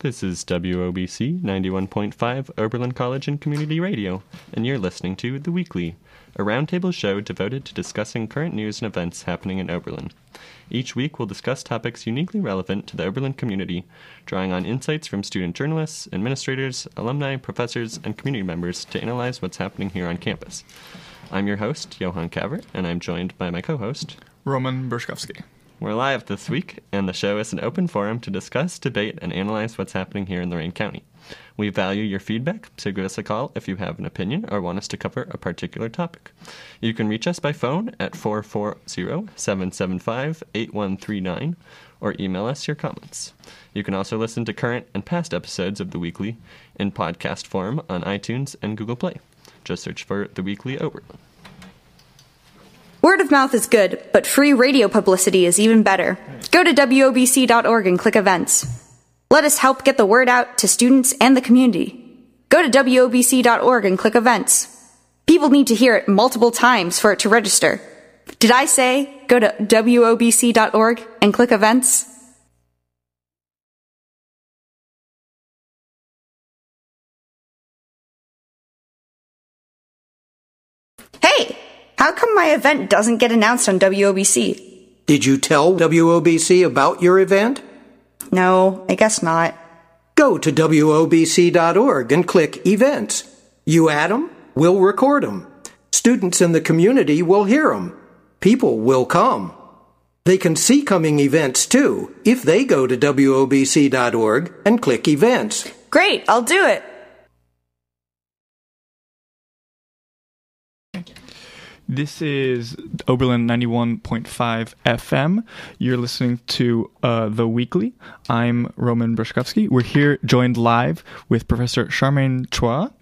This is WOBC 91.5 Oberlin College and Community Radio, and you're listening to The Weekly, a roundtable show devoted to discussing current news and events happening in Oberlin. Each week, we'll discuss topics uniquely relevant to the Oberlin community, drawing on insights from student journalists, administrators, alumni, professors, and community members to analyze what's happening here on campus. I'm your host, Johan Cavert, and I'm joined by my co host, Roman Bershkovsky. We're live this week, and the show is an open forum to discuss, debate, and analyze what's happening here in Lorain County. We value your feedback, so give us a call if you have an opinion or want us to cover a particular topic. You can reach us by phone at 440 775 8139 or email us your comments. You can also listen to current and past episodes of The Weekly in podcast form on iTunes and Google Play. Just search for The Weekly Oberlin. Word of mouth is good, but free radio publicity is even better. Go to WOBC.org and click events. Let us help get the word out to students and the community. Go to WOBC.org and click events. People need to hear it multiple times for it to register. Did I say go to WOBC.org and click events? How come my event doesn't get announced on WOBC? Did you tell WOBC about your event? No, I guess not. Go to WOBC.org and click Events. You add them, we'll record them. Students in the community will hear them. People will come. They can see coming events too if they go to WOBC.org and click Events. Great, I'll do it. This is Oberlin 91.5 FM. You're listening to uh, The Weekly. I'm Roman Brushkovsky. We're here joined live with Professor Charmaine Chua,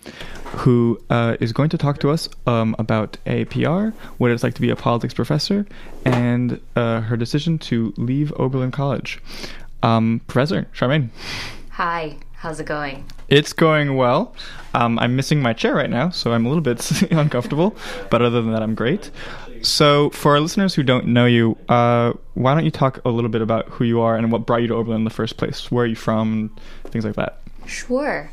who uh, is going to talk to us um, about APR, what it's like to be a politics professor, and uh, her decision to leave Oberlin College. Um, professor Charmaine. Hi, how's it going? It's going well. Um, I'm missing my chair right now, so I'm a little bit uncomfortable. But other than that, I'm great. So, for our listeners who don't know you, uh, why don't you talk a little bit about who you are and what brought you to Oberlin in the first place? Where are you from? Things like that. Sure.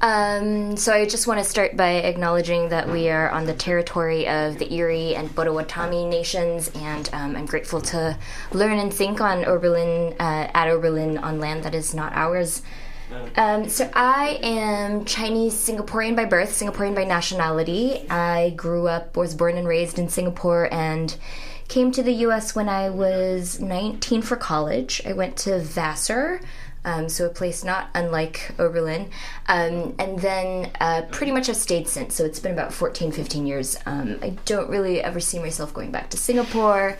Um, so I just want to start by acknowledging that we are on the territory of the Erie and Potawatomi nations, and um, I'm grateful to learn and think on Oberlin, uh, at Oberlin on land that is not ours. Um, so I am Chinese Singaporean by birth, Singaporean by nationality. I grew up, was born and raised in Singapore, and came to the U.S. when I was 19 for college. I went to Vassar. Um, so a place not unlike Oberlin. Um, and then uh, pretty much I've stayed since. So it's been about 14, 15 years. Um, I don't really ever see myself going back to Singapore.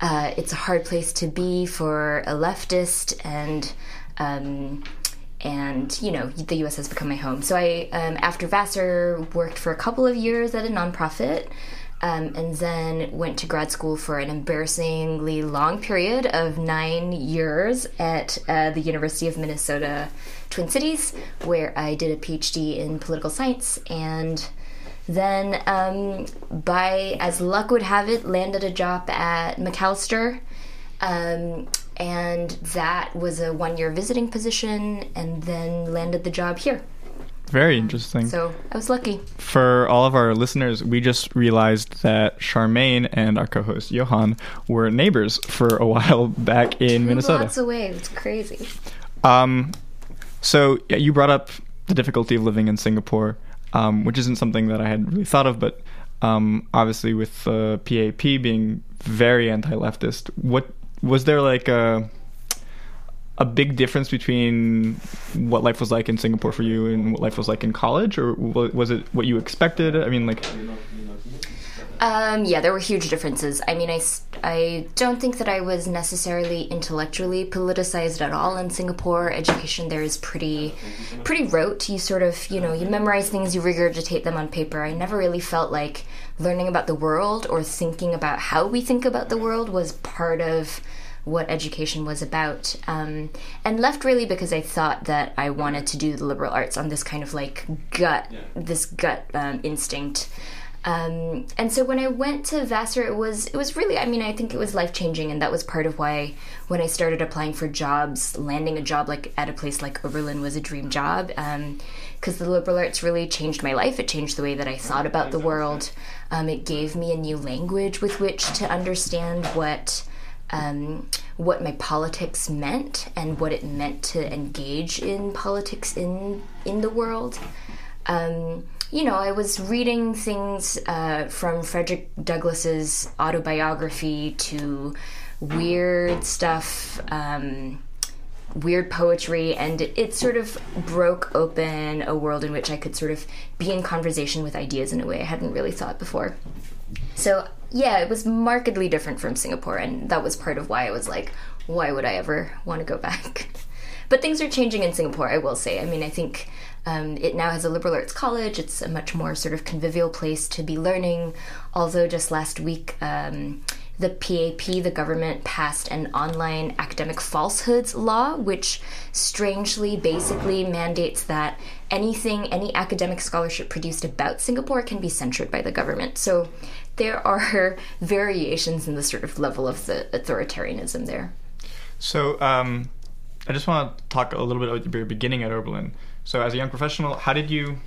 Uh, it's a hard place to be for a leftist and um, and you know the U.S. has become my home. So I, um, after Vassar, worked for a couple of years at a nonprofit, um, and then went to grad school for an embarrassingly long period of nine years at uh, the University of Minnesota Twin Cities, where I did a PhD in political science and. Then, um, by as luck would have it, landed a job at Macalester, um, and that was a one year visiting position and then landed the job here. Very interesting. So i was lucky. For all of our listeners we just realized that charmaine and our co-host johan were neighbors for a while back in Two minnesota. lots away. It's crazy. Um, so yeah, you brought up the difficulty of living in singapore um, which isn't something that i had really thought of but um, obviously with the uh, pap being very anti-leftist what was there like a a big difference between what life was like in Singapore for you and what life was like in college, or was it what you expected? I mean, like. Um, yeah, there were huge differences. I mean, I, I don't think that I was necessarily intellectually politicized at all in Singapore. Education there is pretty, pretty rote. You sort of, you know, you memorize things, you regurgitate them on paper. I never really felt like learning about the world or thinking about how we think about the world was part of what education was about. Um, and left really because I thought that I wanted to do the liberal arts on this kind of like gut, this gut um, instinct. Um, and so when I went to Vassar, it was it was really I mean I think it was life changing, and that was part of why when I started applying for jobs, landing a job like at a place like Oberlin was a dream job. Because the liberal arts really changed my life. It changed the way that I thought about the world. Um, it gave me a new language with which to understand what um, what my politics meant and what it meant to engage in politics in in the world. Um, you know, I was reading things uh, from Frederick Douglass's autobiography to weird stuff, um, weird poetry, and it, sort of broke open a world in which I could sort of be in conversation with ideas in a way I hadn't really thought before. So, yeah, it was markedly different from Singapore, and that was part of why I was like, why would I ever want to go back? but things are changing in Singapore, I will say. I mean, I think um, it now has a liberal arts college. It's a much more sort of convivial place to be learning. Although just last week, um, the PAP, the government, passed an online academic falsehoods law, which strangely basically mandates that anything, any academic scholarship produced about Singapore can be censored by the government. So there are variations in the sort of level of the authoritarianism there. So um, I just want to talk a little bit about your beginning at Oberlin. So as a young professional, how did you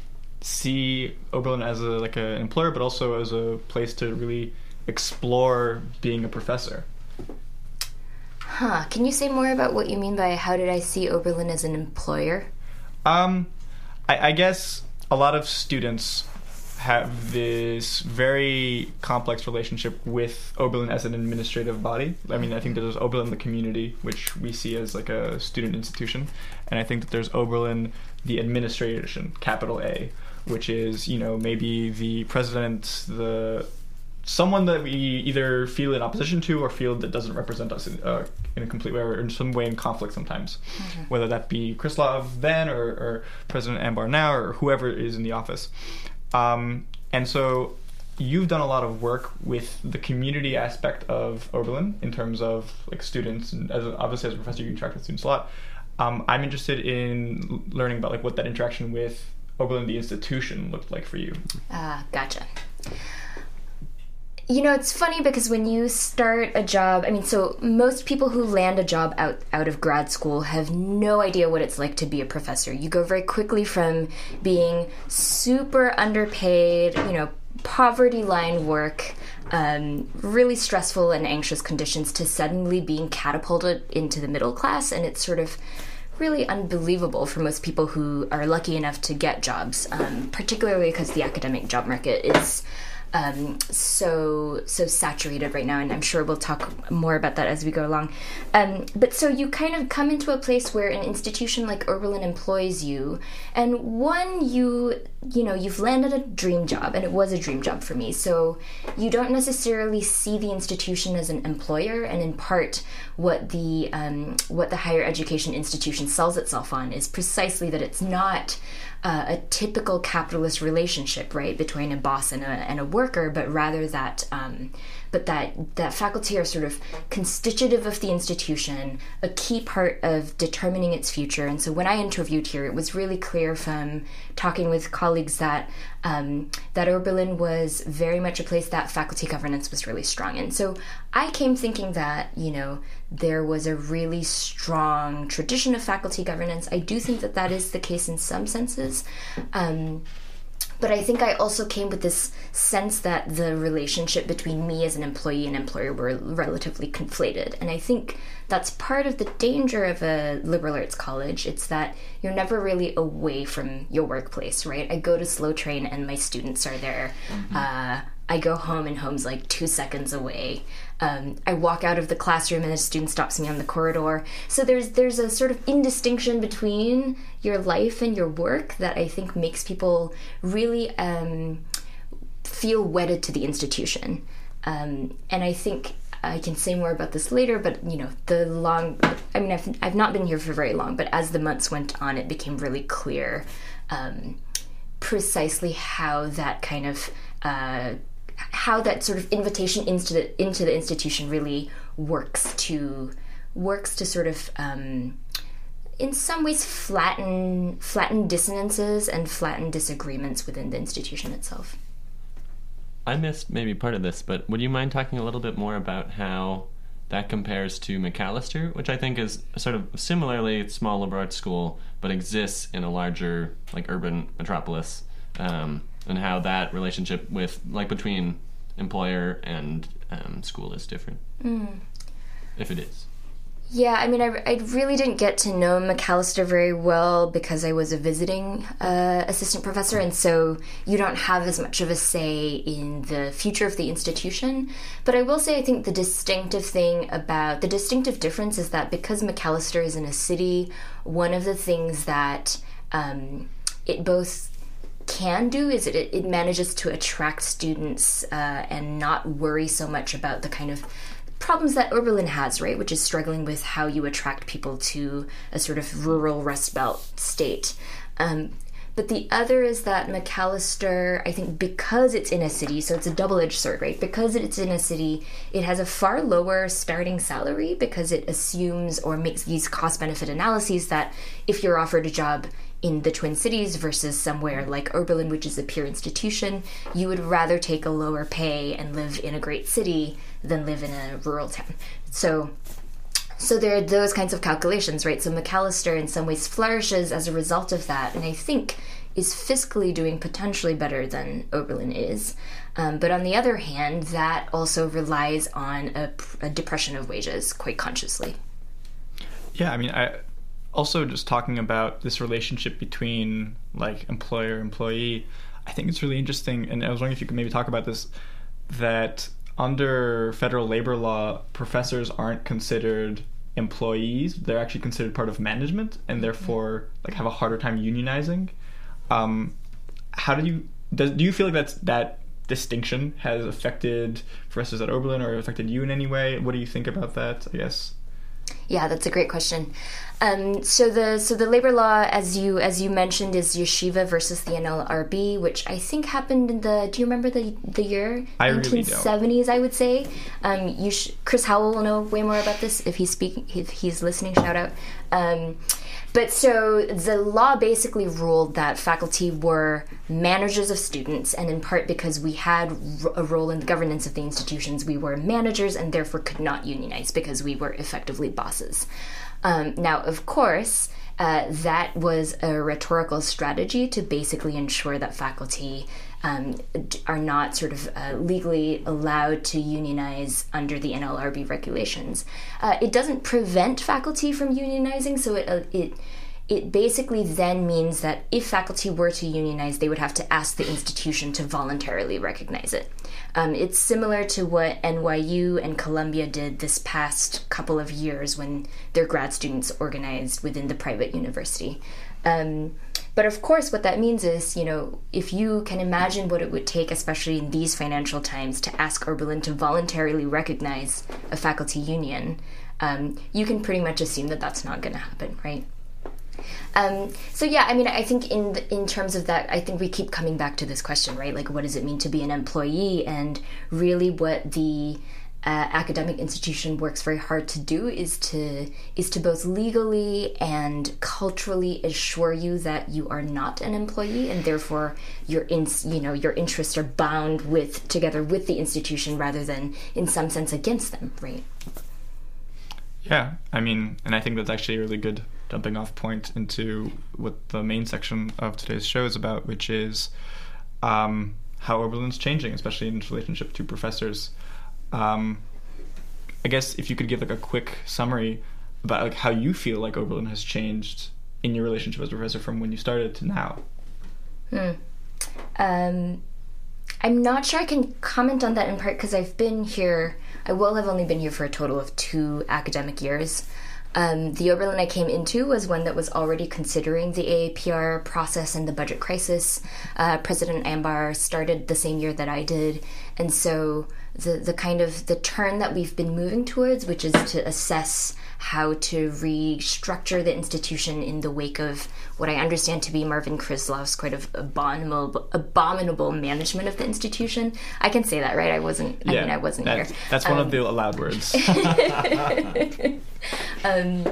see Oberlin as a like an employer, but also as a place to really explore being a professor? Huh. Can you say more about what you mean by how did I see Oberlin as an employer? Um, I, I guess a lot of students have this very complex relationship with Oberlin as an administrative body. I mean, I think there's Oberlin the community, which we see as like a student institution, and I think that there's Oberlin the administration, capital A, which is you know maybe the president, the someone that we either feel in opposition to or feel that doesn't represent us in, uh, in a complete way or in some way in conflict sometimes, mm-hmm. whether that be Krislov then or, or President Ambar now or whoever is in the office. Um, and so you've done a lot of work with the community aspect of Oberlin in terms of like students and as obviously as a professor you interact with students a lot. Um, I'm interested in learning about like what that interaction with Oberlin the institution looked like for you. Ah, uh, gotcha. You know, it's funny because when you start a job, I mean, so most people who land a job out out of grad school have no idea what it's like to be a professor. You go very quickly from being super underpaid, you know, poverty line work, um, really stressful and anxious conditions, to suddenly being catapulted into the middle class, and it's sort of really unbelievable for most people who are lucky enough to get jobs, um, particularly because the academic job market is um, so so saturated right now, and I'm sure we'll talk more about that as we go along. Um, but so you kind of come into a place where an institution like Oberlin employs you, and one you you know you've landed a dream job, and it was a dream job for me. So you don't necessarily see the institution as an employer, and in part, what the um, what the higher education institution sells itself on is precisely that it's not uh, a typical capitalist relationship, right, between a boss and a, and a worker, but rather that um, but that that faculty are sort of constitutive of the institution, a key part of determining its future. And so when I interviewed here, it was really clear from talking with colleagues that um, that Oberlin was very much a place that faculty governance was really strong in. So I came thinking that you know there was a really strong tradition of faculty governance. I do think that that is the case in some senses. Um, but I think I also came with this sense that the relationship between me as an employee and employer were relatively conflated. And I think that's part of the danger of a liberal arts college. It's that you're never really away from your workplace, right? I go to Slow Train and my students are there. Mm-hmm. Uh, I go home and home's like two seconds away. Um, I walk out of the classroom and a student stops me on the corridor. So there's there's a sort of indistinction between your life and your work that I think makes people really um, feel wedded to the institution. Um, and I think I can say more about this later, but you know, the long, I mean, I've, I've not been here for very long, but as the months went on, it became really clear um, precisely how that kind of uh, how that sort of invitation into the into the institution really works to works to sort of um, in some ways flatten flatten dissonances and flatten disagreements within the institution itself. I missed maybe part of this, but would you mind talking a little bit more about how that compares to Macalester, which I think is sort of similarly small liberal arts school, but exists in a larger like urban metropolis, um, and how that relationship with like between employer and um, school is different, if it is. Yeah, I mean, I, I really didn't get to know Macalester very well because I was a visiting uh, assistant professor, and so you don't have as much of a say in the future of the institution. But I will say, I think the distinctive thing about the distinctive difference is that because Macalester is in a city, one of the things that um, it both can do is it, it manages to attract students uh, and not worry so much about the kind of problems that Oberlin has, right, which is struggling with how you attract people to a sort of rural Rust Belt state. Um, but the other is that Macalester, I think, because it's in a city, so it's a double edged sword, right? Because it's in a city, it has a far lower starting salary because it assumes or makes these cost benefit analyses that if you're offered a job in the Twin Cities versus somewhere like Oberlin, which is a peer institution, you would rather take a lower pay and live in a great city than live in a rural town. So so there are those kinds of calculations, right? So Macalester in some ways flourishes as a result of that, and I think is fiscally doing potentially better than Oberlin is. Um, but on the other hand, that also relies on a, a depression of wages quite consciously. Yeah, I mean, I also just talking about this relationship between like employer employee. I think it's really interesting, and I was wondering if you could maybe talk about this. That under federal labor law, professors aren't considered employees; they're actually considered part of management, and therefore like have a harder time unionizing. Um, how do you does do you feel like that's that distinction has affected professors at Oberlin or affected you in any way? What do you think about that? I guess. Yeah, that's a great question. Um, so the so the labor law, as you as you mentioned, is Yeshiva versus the NLRB, which I think happened in the. Do you remember the the year? I really don't. 1970s, I would say. Um, you sh- Chris Howell will know way more about this if he's speaking. If he's listening, shout out. Um, but so the law basically ruled that faculty were managers of students, and in part because we had a role in the governance of the institutions, we were managers and therefore could not unionize because we were effectively bosses. Um, now, of course, uh, that was a rhetorical strategy to basically ensure that faculty um, are not sort of uh, legally allowed to unionize under the NLRB regulations. Uh, it doesn't prevent faculty from unionizing, so it uh, it it basically then means that if faculty were to unionize, they would have to ask the institution to voluntarily recognize it. Um, it's similar to what NYU and Columbia did this past couple of years when their grad students organized within the private university. Um, but of course, what that means is, you know, if you can imagine what it would take, especially in these financial times, to ask Oberlin to voluntarily recognize a faculty union, um, you can pretty much assume that that's not going to happen, right? Um, so yeah, I mean, I think in the, in terms of that, I think we keep coming back to this question, right? Like, what does it mean to be an employee? And really, what the uh, academic institution works very hard to do is to is to both legally and culturally assure you that you are not an employee, and therefore your in, you know your interests are bound with together with the institution rather than in some sense against them, right? Yeah, I mean, and I think that's actually a really good jumping off point into what the main section of today's show is about, which is um, how Oberlin's changing, especially in its relationship to professors. Um, I guess if you could give like a quick summary about like how you feel like Oberlin has changed in your relationship as a professor from when you started to now. Hmm. Um, I'm not sure I can comment on that in part because I've been here. I will have only been here for a total of two academic years. Um, the Oberlin I came into was one that was already considering the AAPR process and the budget crisis. Uh, President Ambar started the same year that I did, and so the the kind of the turn that we've been moving towards, which is to assess how to restructure the institution in the wake of what I understand to be Marvin Krislov's quite of abominable abominable management of the institution. I can say that, right? I wasn't. I mean, I wasn't that- here. That's one of the allowed words. Um,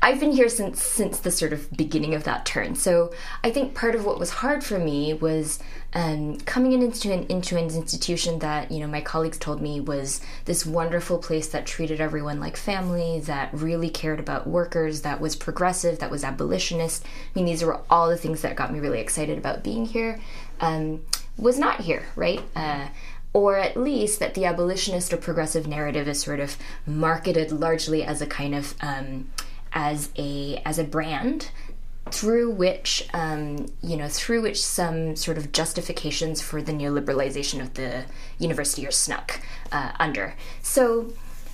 I've been here since since the sort of beginning of that turn. So I think part of what was hard for me was um, coming in into an into an institution that you know my colleagues told me was this wonderful place that treated everyone like family, that really cared about workers, that was progressive, that was abolitionist. I mean, these were all the things that got me really excited about being here. Um, was not here, right? Uh, or at least that the abolitionist or progressive narrative is sort of marketed largely as a kind of um, as a as a brand through which um, you know through which some sort of justifications for the neoliberalization of the university are snuck uh, under. So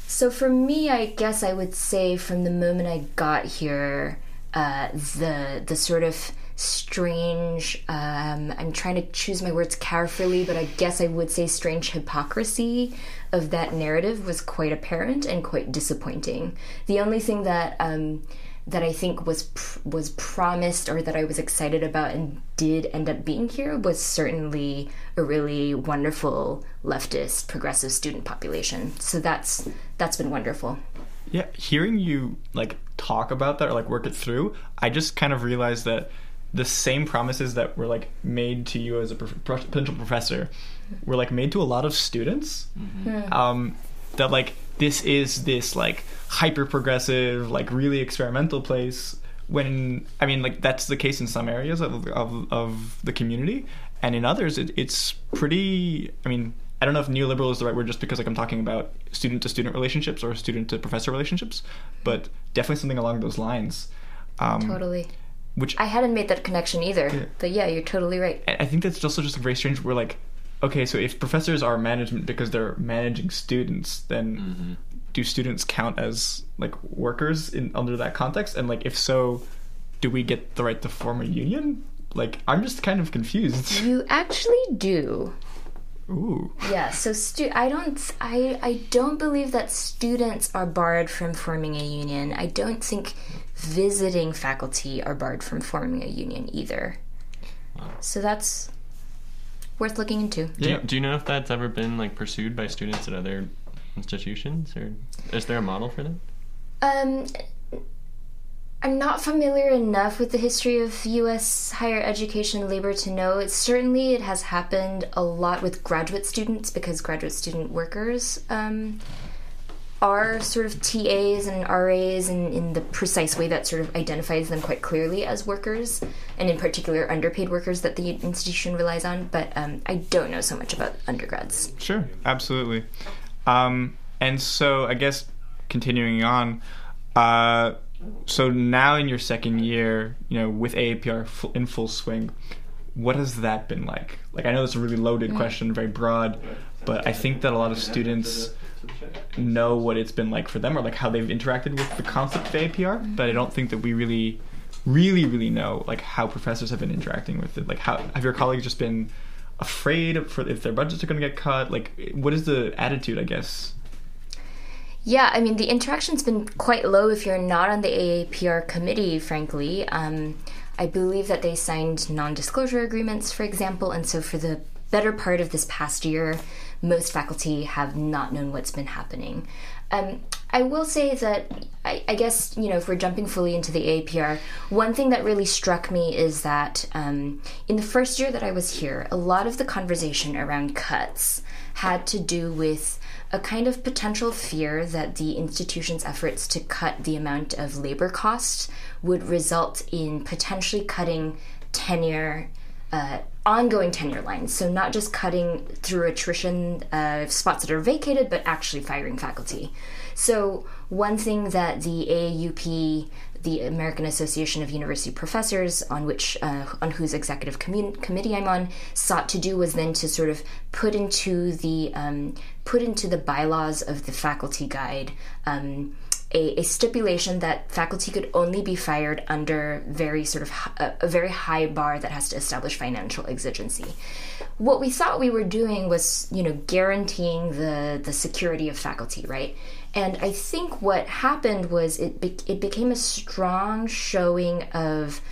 so for me i guess i would say from the moment i got here uh, the the sort of strange um, i'm trying to choose my words carefully but i guess i would say strange hypocrisy of that narrative was quite apparent and quite disappointing. The only thing that um, that i think was pr- was promised or that i was excited about and did end up being here was certainly a really wonderful leftist progressive student population. So that's that's been wonderful. Yeah, hearing you like talk about that or like work it through, I just kind of realized that the same promises that were like made to you as a pro- potential professor were like made to a lot of students. Um, that like this is this like hyper progressive, like really experimental place. When I mean, like that's the case in some areas of of, of the community, and in others, it, it's pretty. I mean, I don't know if neoliberal is the right word, just because like I'm talking about student to student relationships or student to professor relationships, but definitely something along those lines. Um, totally Which i hadn't made that connection either but yeah you're totally right I think that's also just very strange. We're like, okay, so if professors are management because they're managing students, then mm-hmm. do students count as like workers in under that context? And like, if so, do we get the right to form a union? Like, I'm just kind of confused. you actually do Ooh, Yeah, so stu- I don't I I don't believe that students are barred from forming a union. I don't think visiting faculty are barred from forming a union either. So that's worth looking into. Do, Yeah. you, do you know if that's ever been like pursued by students at other institutions, or is there a model for that? Um I'm not familiar enough with the history of US higher education labor to know. It certainly it has happened a lot with graduate students because graduate student workers um, are sort of TAs and RAs in, in the precise way that sort of identifies them quite clearly as workers, and in particular underpaid workers that the institution relies on. But um, I don't know so much about undergrads. sure, absolutely. Um, and so I guess continuing on, uh, so now in your second year, you know, with AAPR in full swing, what has that been like? Like, I know it's a really loaded question, very broad, but I think that a lot of students know what it's been like for them or like how they've interacted with the concept of APR, but I don't think that we really, really, really know like how professors have been interacting with it. Like, how have your colleagues just been afraid for if their budgets are going to get cut? Like, what is the attitude? I guess. Yeah, I mean, the interaction's been quite low if you're not on the AAPR committee, frankly. Um, I believe that they signed non disclosure agreements, for example, and so for the better part of this past year, most faculty have not known what's been happening. Um, I will say that I, I guess you know if we're jumping fully into the APR, one thing that really struck me is that um, in the first year that I was here, a lot of the conversation around cuts had to do with a kind of potential fear that the institution's efforts to cut the amount of labor costs would result in potentially cutting tenure uh, ongoing tenure lines. So not just cutting through attrition of spots that are vacated, but actually firing faculty. So one thing that the AAUP, the American Association of University Professors, on which uh, on whose executive commun- committee I'm on, sought to do was then to sort of put into the um, put into the bylaws of the faculty guide. Um, a, a, stipulation that faculty could only be fired under very sort of a, a, very high bar that has to establish financial exigency. What we thought we were doing was, you know, guaranteeing the the security of faculty, right? And I think what happened was it be, it became a strong showing of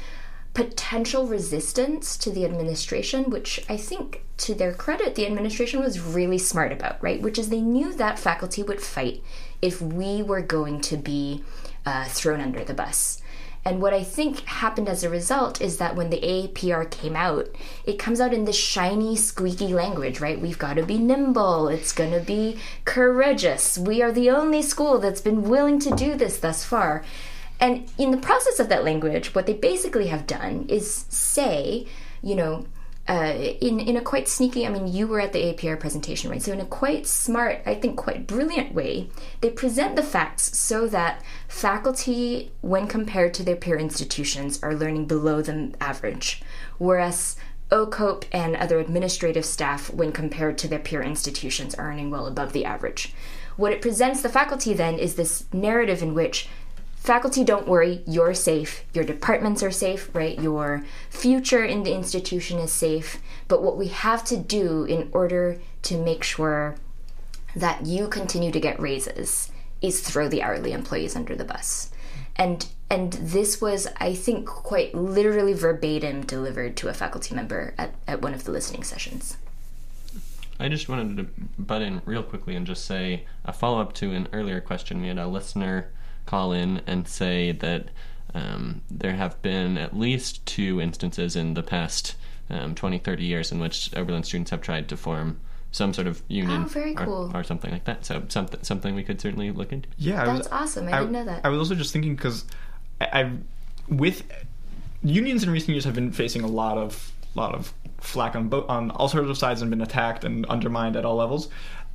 potential resistance to the administration, which I think, to their credit, the administration was really smart about, right? Which is they knew that faculty would fight if we were going to be uh, thrown under the bus. And what I think happened as a result is that when the AAPR came out, it comes out in this shiny, squeaky language, right? We've got to be nimble. It's going to be courageous. We are the only school that's been willing to do this thus far. And in the process of that language, what they basically have done is say, you know, uh, in in a quite sneaky. I mean, you were at the APR presentation, right? So in a quite smart, I think, quite brilliant way, they present the facts so that faculty, when compared to their peer institutions, are learning below the average, whereas OCOPE and other administrative staff, when compared to their peer institutions, are earning well above the average. What it presents the faculty then is this narrative in which faculty don't worry you're safe. Your departments are safe right? Your future in the institution is safe. But what we have to do in order to make sure that you continue to get raises is throw the hourly employees under the bus. And and this was i think quite literally verbatim delivered to a faculty member at, at one of the listening sessions. I just wanted to butt in real quickly and just say a follow up to an earlier question. We had. A listener call in and say that um, there have been at least two instances in the past um, 20, 30 years in which Oberlin students have tried to form some sort of union Oh, very or, cool. or something like that. So something something we could certainly look into. Yeah, I That's was, awesome. I didn't know that. I was also just thinking because I, I, with unions in recent years have been facing a lot of lot of flack on bo- on all sorts of sides and been attacked and undermined at all levels.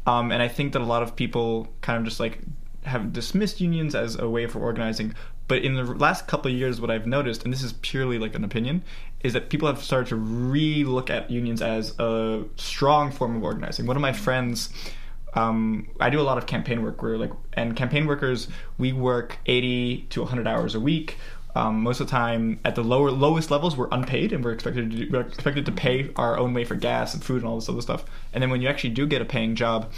Um, and I think that a lot of people kind of just like have dismissed unions as a way for organizing. But in the last couple of years, what I've noticed, and this is purely like an opinion, is that people have started to re-look at unions as a strong form of organizing. One of my friends um, I do a lot of campaign work where like and campaign workers we work 80 to 100 hours a week. Um, most of the time at the lower lowest levels we're unpaid and we're expected to do, we're expected to pay our own way for gas and food and all this other stuff. And then when you actually do get a paying job,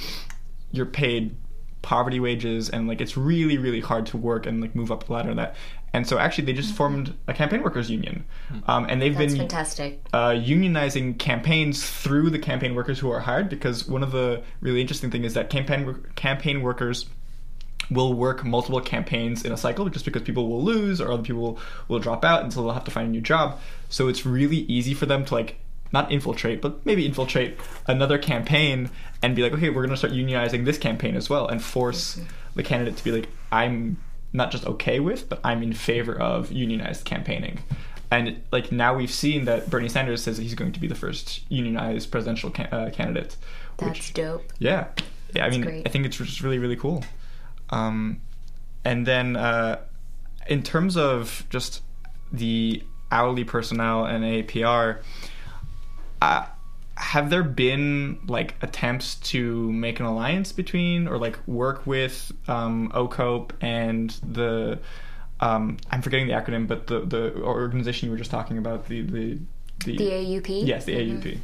you're paid poverty wages and like it's really really hard to work and like move up the ladder and that. And so actually they just formed a campaign workers union, um, and they've That's been fantastic. uh, unionizing campaigns through the campaign workers who are hired because one of the really interesting thing is that campaign campaign workers will work multiple campaigns in a cycle just because people will lose or other people will, will drop out and so they'll have to find a new job so it's really easy for them to like not infiltrate but maybe infiltrate another campaign and be like okay we're going to start unionizing this campaign as well and force the candidate to be like i'm not just okay with but i'm in favor of unionized campaigning and like now we've seen that Bernie Sanders says that he's going to be the first unionized presidential ca- uh, candidate. That's which, dope. yeah, yeah. I mean, great. I think it's just really, really cool. Um, and then uh, in terms of just the hourly personnel and APR, uh, have there been like attempts to make an alliance between or like work with um, OCOPE and the um, I'm forgetting the acronym, but the the organization you were just talking about the the the, The AUP? Yes, the AUP.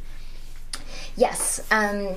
Yes. Um,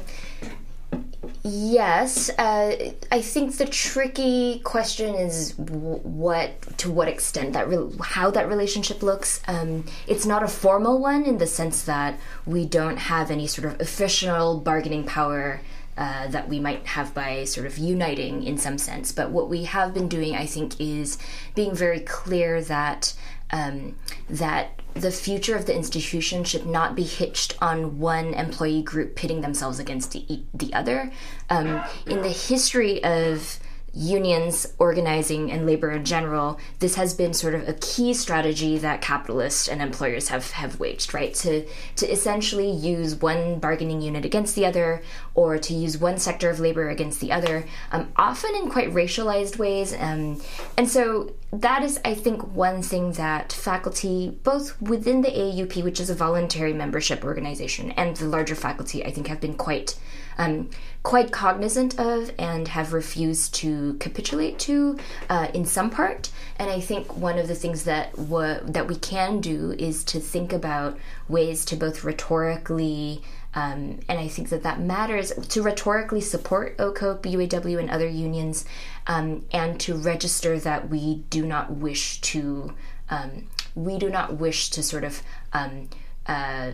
yes. Uh, I think the tricky question is what, to what extent that, re- how that relationship looks. Um, it's not a formal one in the sense that we don't have any sort of official bargaining power. Uh, that we might have by sort of uniting in some sense. But what we have been doing, I think, is being very clear that um, that the future of the institution should not be hitched on one employee group pitting themselves against the, the other. Um, in the history of unions, organizing, and labor in general, this has been sort of a key strategy that capitalists and employers have, have waged, right? To, to essentially use one bargaining unit against the other, or to use one sector of labor against the other, um, often in quite racialized ways. Um, and so that is, I think, one thing that faculty, both within the AUP, which is a voluntary membership organization, and the larger faculty, I think, have been quite um, quite cognizant of and have refused to capitulate to uh, in some part. And I think one of the things that wa- that we can do is to think about ways to both rhetorically. Um, and I think that that matters to rhetorically support OCOPE, UAW, and other unions, um, and to register that we do not wish to, um, we do not wish to sort of um, uh,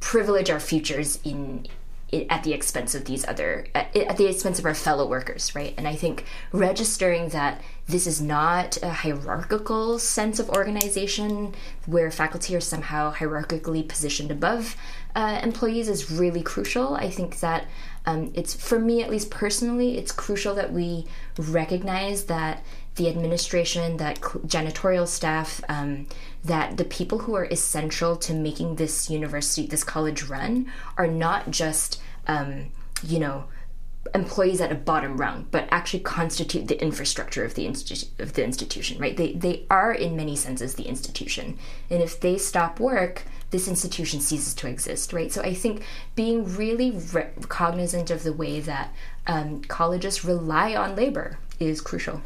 privilege our futures in at the expense of these other at, the expense of our fellow workers right? And i think registering that this is not a hierarchical sense of organization where faculty are somehow hierarchically positioned above uh, employees is really crucial. I think that um, it's for me at least personally it's crucial that we recognize that the administration, that janitorial staff, um, that the people who are essential to making this university, this college run, are not just, um, you know, employees at a bottom rung, but actually constitute the infrastructure of the institu- of the institution. Right? They they are in many senses the institution, and if they stop work, this institution ceases to exist. Right? So I think being really re- cognizant of the way that um, colleges rely on labor is crucial.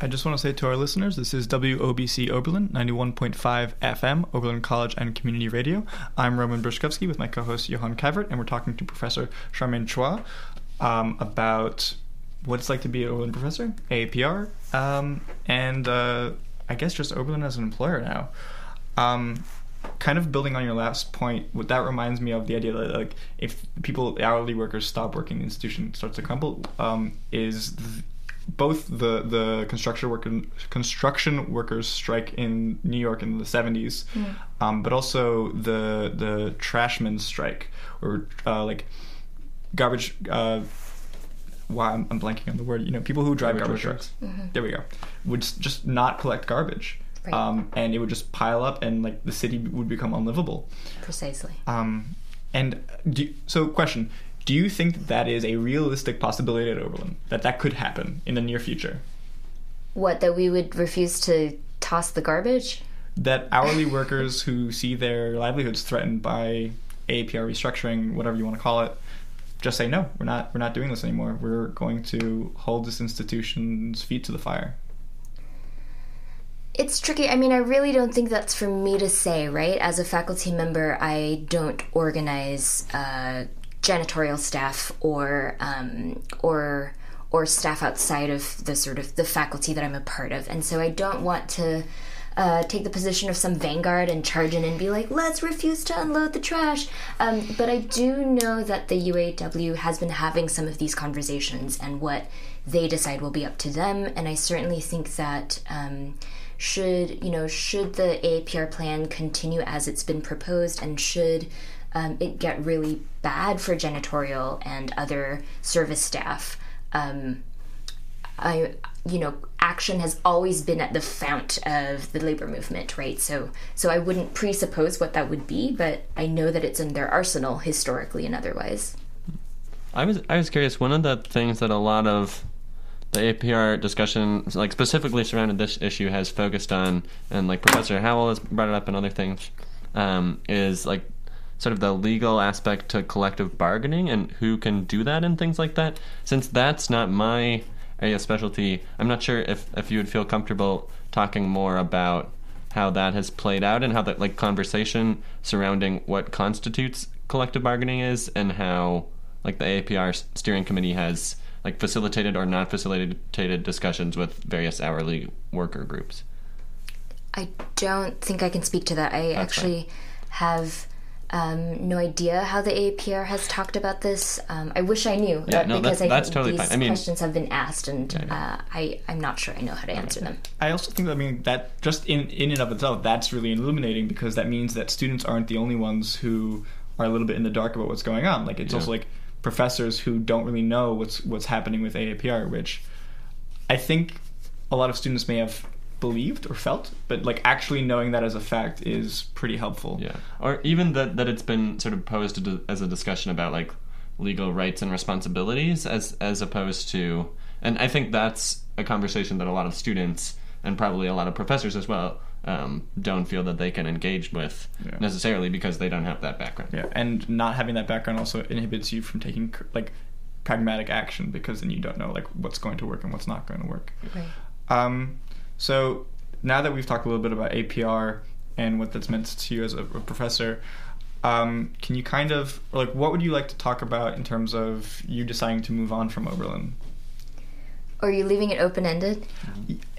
I just want to say to our listeners, this is WOBC Oberlin, 91.5 FM, Oberlin College and Community Radio. I'm Roman Brushkovsky with my co host Johan Kavert, and we're talking to Professor Charmaine Chua um, about what it's like to be an Oberlin professor, AAPR, um, and uh, I guess just Oberlin as an employer now. Um, kind of building on your last point, what that reminds me of the idea that like if people hourly workers stop working, the institution starts to crumble. Um, is both the the construction worker construction workers strike in New York in the 70s, mm. um, but also the the trashman strike or uh, like garbage. Uh, wow, I'm, I'm, blanking on the word. You know, people who drive garbage, garbage trucks. Mm-hmm. There we go. Would just not collect garbage. Right. Um, and it would just pile up, and like the city would become unlivable. Precisely. Um, and do, so, question: do you think that, that is a realistic possibility at Oberlin that that could happen in the near future? What that we would refuse to toss the garbage? That hourly workers who see their livelihoods threatened by APR restructuring, whatever you want to call it, just say no. We're not. We're not doing this anymore. We're going to hold this institution's feet to the fire. It's tricky. I mean, I really don't think that's for me to say, right? As a faculty member, I don't organize uh, janitorial staff or um, or or staff outside of the sort of the faculty that I'm a part of, and so I don't want to. Uh, take the position of some vanguard and charge in and be like, let's refuse to unload the trash. Um, but I do know that the UAW has been having some of these conversations, and what they decide will be up to them. And I certainly think that um, should you know should the AAPR plan continue as it's been proposed, and should um, it get really bad for janitorial and other service staff. Um, I, you know, action has always been at the fount of the labor movement, right? So, so I wouldn't presuppose what that would be, but I know that it's in their arsenal historically and otherwise. I was I was curious. One of the things that a lot of the APR discussion, like specifically surrounding this issue, has focused on, and like Professor Howell has brought it up and other things, um, is like sort of the legal aspect to collective bargaining and who can do that and things like that. Since that's not my area specialty, I'm not sure if, if you would feel comfortable talking more about how that has played out and how that like conversation surrounding what constitutes collective bargaining is and how like the APR steering committee has like facilitated or not facilitated discussions with various hourly worker groups. I don't think I can speak to that. I That's actually fine. have um, no idea how the APR has talked about this. Um, I wish I knew yeah, uh, no, because that's, I that's totally these fine. I mean, questions have been asked, and yeah, uh, I I'm not sure I know how to answer them. I also think that, I mean that just in in and of itself, that's really illuminating because that means that students aren't the only ones who are a little bit in the dark about what's going on. Like it's yeah. also like professors who don't really know what's what's happening with AAPR, which I think a lot of students may have believed or felt, but like actually knowing that as a fact is pretty helpful. Yeah, or even that that it's been sort of posed as a discussion about like legal rights and responsibilities as as opposed to, and I think that's a conversation that a lot of students and probably a lot of professors as well um, don't feel that they can engage with yeah. necessarily because they don't have that background. Yeah, and not having that background also inhibits you from taking like pragmatic action because then you don't know like what's going to work and what's not going to work. Right. Um, so now that we've talked a little bit about APR and what that's meant to you as a, a professor, um, can you kind of like what would you like to talk about in terms of you deciding to move on from Oberlin? Or are you leaving it open ended?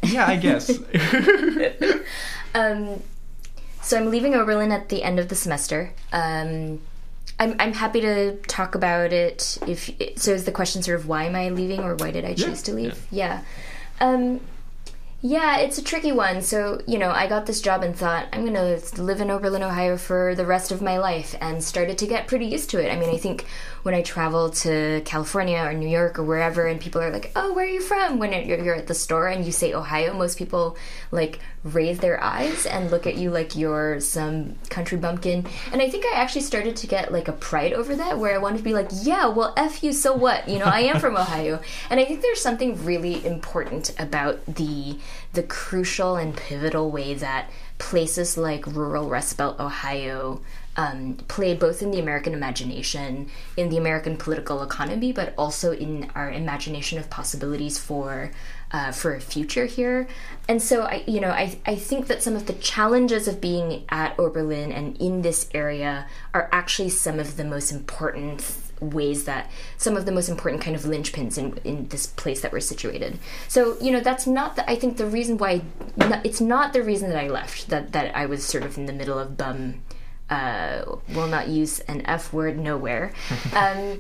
Yeah, I guess. um, so I'm leaving Oberlin at the end of the semester. Um, I'm I'm happy to talk about it. If so, is the question sort of why am I leaving or why did I choose to leave? Yeah. Um, yeah, it's a tricky one. So, you know, I got this job and thought, I'm going to live in Oberlin, Ohio for the rest of my life and started to get pretty used to it. I mean, I think when I travel to California or New York or wherever and people are like, oh, where are you from? When you're at the store and you say Ohio, most people like raise their eyes and look at you like you're some country bumpkin. And I think I actually started to get like a pride over that where I wanted to be like, yeah, well, F you, so what? You know, I am from Ohio. And I think there's something really important about the the crucial and pivotal way that places like rural Rust Belt Ohio um, played both in the American imagination, in the American political economy, but also in our imagination of possibilities for uh, for a future here. And so I, you know, I I think that some of the challenges of being at Oberlin and in this area are actually some of the most important ways that some of the most important kind of linchpins in, in this place that we're situated. So you know that's not the, I think the reason why it's not the reason that I left that that I was sort of in the middle of bum uh, will not use an F word nowhere. Um,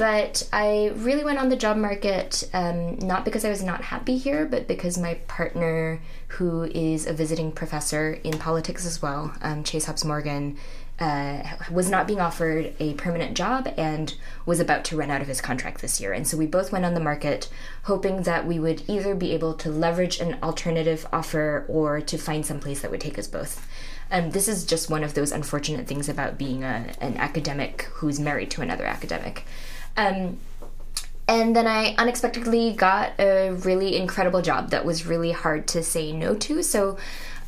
but I really went on the job market um, not because I was not happy here, but because my partner, who is a visiting professor in politics as well, um, Chase Hobbs Morgan, uh, was not being offered a permanent job and was about to run out of his contract this year. And so we both went on the market hoping that we would either be able to leverage an alternative offer or to find some place that would take us both. And this is just one of those unfortunate things about being a, an academic who's married to another academic. Um, and then I unexpectedly got a really incredible job that was really hard to say no to. So,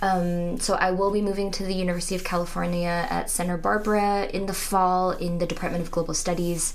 um, so I will be moving to the University of California at Santa Barbara in the fall in the Department of Global Studies.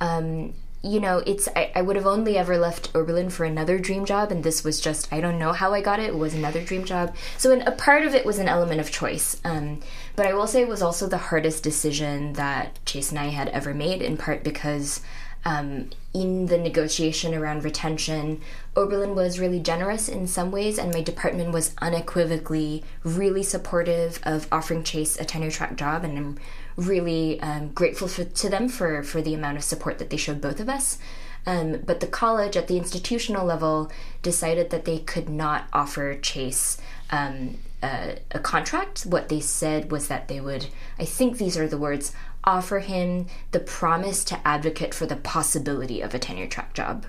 Um, you know, it's I, I, would have only ever left Oberlin for another dream job, and this was just I don't know how I got it. It was another dream job, so a part of it was an element of choice. Um, but I will say it was also the hardest decision that Chase and I had ever made, in part because um, in the negotiation around retention, Oberlin was really generous in some ways, and my department was unequivocally really supportive of offering Chase a tenure track job, and I'm really um, grateful for, to them for, for the amount of support that they showed both of us. Um, but the college at the institutional level decided that they could not offer Chase um, a, a contract. What they said was that they would, I think these are the words, offer him the promise to advocate for the possibility of a tenure track job.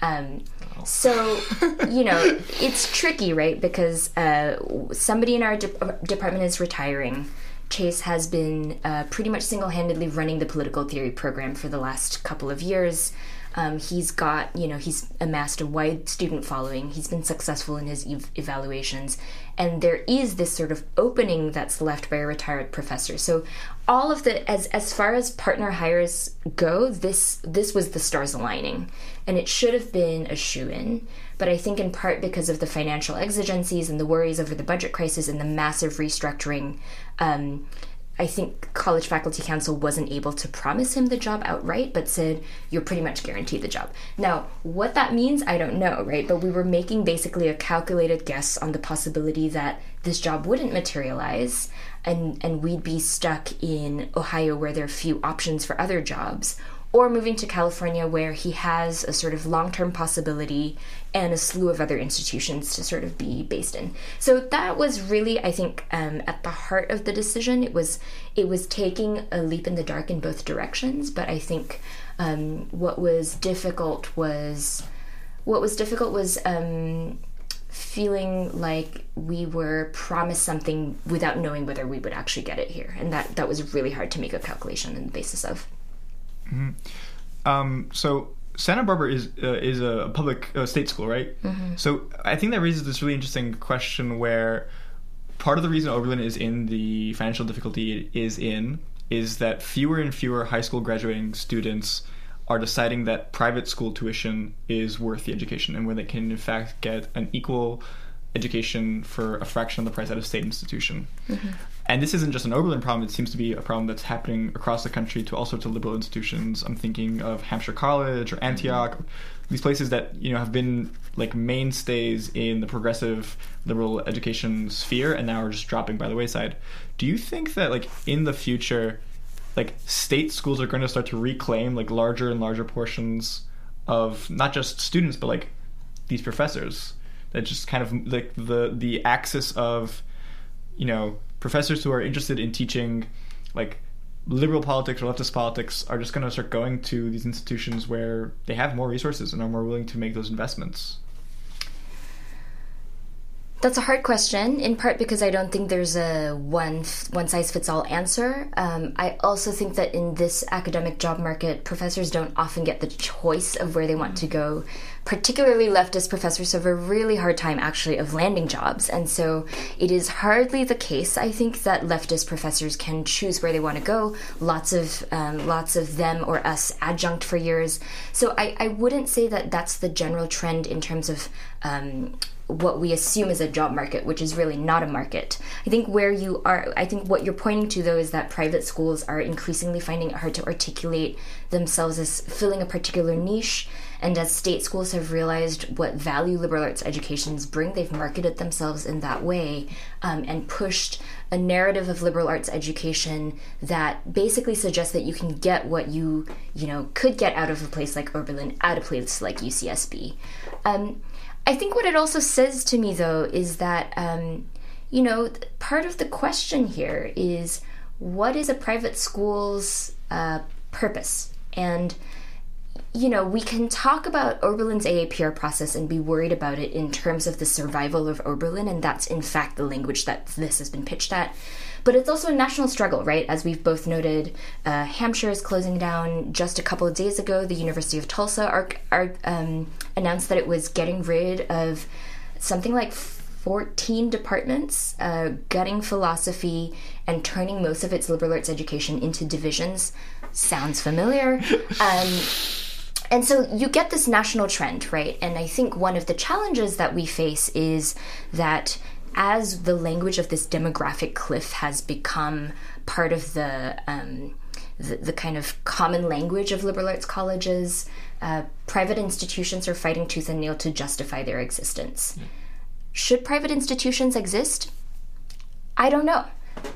Um, so, you know, it's tricky, right? Because uh, somebody in our de- department is retiring. Chase has been uh, pretty much single handedly running the political theory program for the last couple of years. Um, he's got, you know, he's amassed a wide student following. He's been successful in his ev- evaluations. And there is this sort of opening that's left by a retired professor. So all of the as as far as partner hires go, this this was the stars aligning. And it should have been a shoe in. But I think in part because of the financial exigencies and the worries over the budget crisis and the massive restructuring, um, I think College Faculty Council wasn't able to promise him the job outright, but said, you're pretty much guaranteed the job. Now, what that means, I don't know, right? But we were making basically a calculated guess on the possibility that this job wouldn't materialize and, and we'd be stuck in Ohio where there are few options for other jobs, or moving to California where he has a sort of long term possibility and a slew of other institutions to sort of be based in. So that was really, I think, um, at the heart of the decision. It was it was taking a leap in the dark in both directions, but I think um, what was difficult was what was difficult was um, feeling like we were promised something without knowing whether we would actually get it here, and that that was really hard to make a calculation on the basis of. Mm-hmm. Um, so Santa Barbara is uh, is a public uh, state school, right? Mm-hmm. So I think that raises this really interesting question where part of the reason Oberlin is in the financial difficulty it is in is that fewer and fewer high school graduating students are deciding that private school tuition is worth the education and where they can in fact get an equal education for a fraction of the price at a state institution. Mm-hmm. And this isn't just an Oberlin problem, it seems to be a problem that's happening across the country to all sorts of liberal institutions. I'm thinking of Hampshire College or Antioch, these places that, you know, have been like mainstays in the progressive liberal education sphere and now are just dropping by the wayside. Do you think that like in the future like state schools are going to start to reclaim like larger and larger portions of not just students but like these professors that just kind of like the the axis of you know professors who are interested in teaching like liberal politics or leftist politics are just going to start going to these institutions where they have more resources and are more willing to make those investments that's a hard question, in part because I don't think there's a one one size fits all answer. Um, I also think that in this academic job market, professors don't often get the choice of where they want to go. Particularly leftist professors have a really hard time actually of landing jobs, and so it is hardly the case. I think that leftist professors can choose where they want to go. Lots of um, lots of them or us adjunct for years. So I, I wouldn't say that that's the general trend in terms of um, what we assume is a job market, which is really not a market. I think where you are, I think what you're pointing to though is that private schools are increasingly finding it hard to articulate themselves as filling a particular niche. And as state schools have realized what value liberal arts educations bring, they've marketed themselves in that way um, and pushed a narrative of liberal arts education that basically suggests that you can get what you, you know, could get out of a place like Oberlin at a place like UCSB. Um, I think what it also says to me, though, is that, um, you know, part of the question here is what is a private school's uh, purpose? And, you know, we can talk about Oberlin's AAPR process and be worried about it in terms of the survival of Oberlin, and that's in fact the language that this has been pitched at. But it's also a national struggle, right? As we've both noted, uh, Hampshire is closing down. Just a couple of days ago, the University of Tulsa are, are, um, announced that it was getting rid of something like 14 departments, uh, gutting philosophy and turning most of its liberal arts education into divisions. Sounds familiar. Um, and so you get this national trend, right? And I think one of the challenges that we face is that as the language of this demographic cliff has become part of the um, the, the, kind of common language of liberal arts colleges, uh, private institutions are fighting tooth and nail to justify their existence. Mm. Should private institutions exist? I don't know.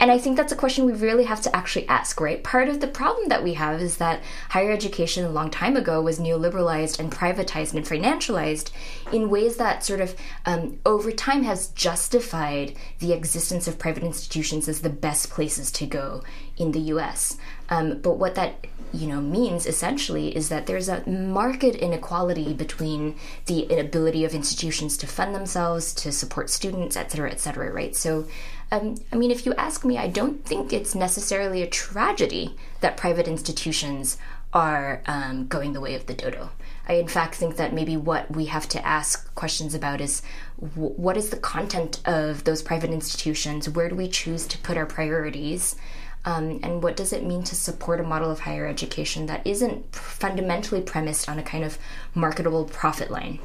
And I think that's a question we really have to actually ask, right? Part of the problem that we have is that higher education a long time ago was neoliberalized and privatized and financialized in ways that sort of um, over time has justified the existence of private institutions as the best places to go in the US. Um, but what that you know means essentially is that there's a marked inequality between the inability of institutions to fund themselves, to support students, et cetera, et cetera, right? So um, I mean, if you ask me, I don't think it's necessarily a tragedy that private institutions are um, going the way of the dodo. I, in fact, think that maybe what we have to ask questions about is w- what is the content of those private institutions? Where do we choose to put our priorities? Um, and what does it mean to support a model of higher education that isn't fundamentally premised on a kind of marketable profit line?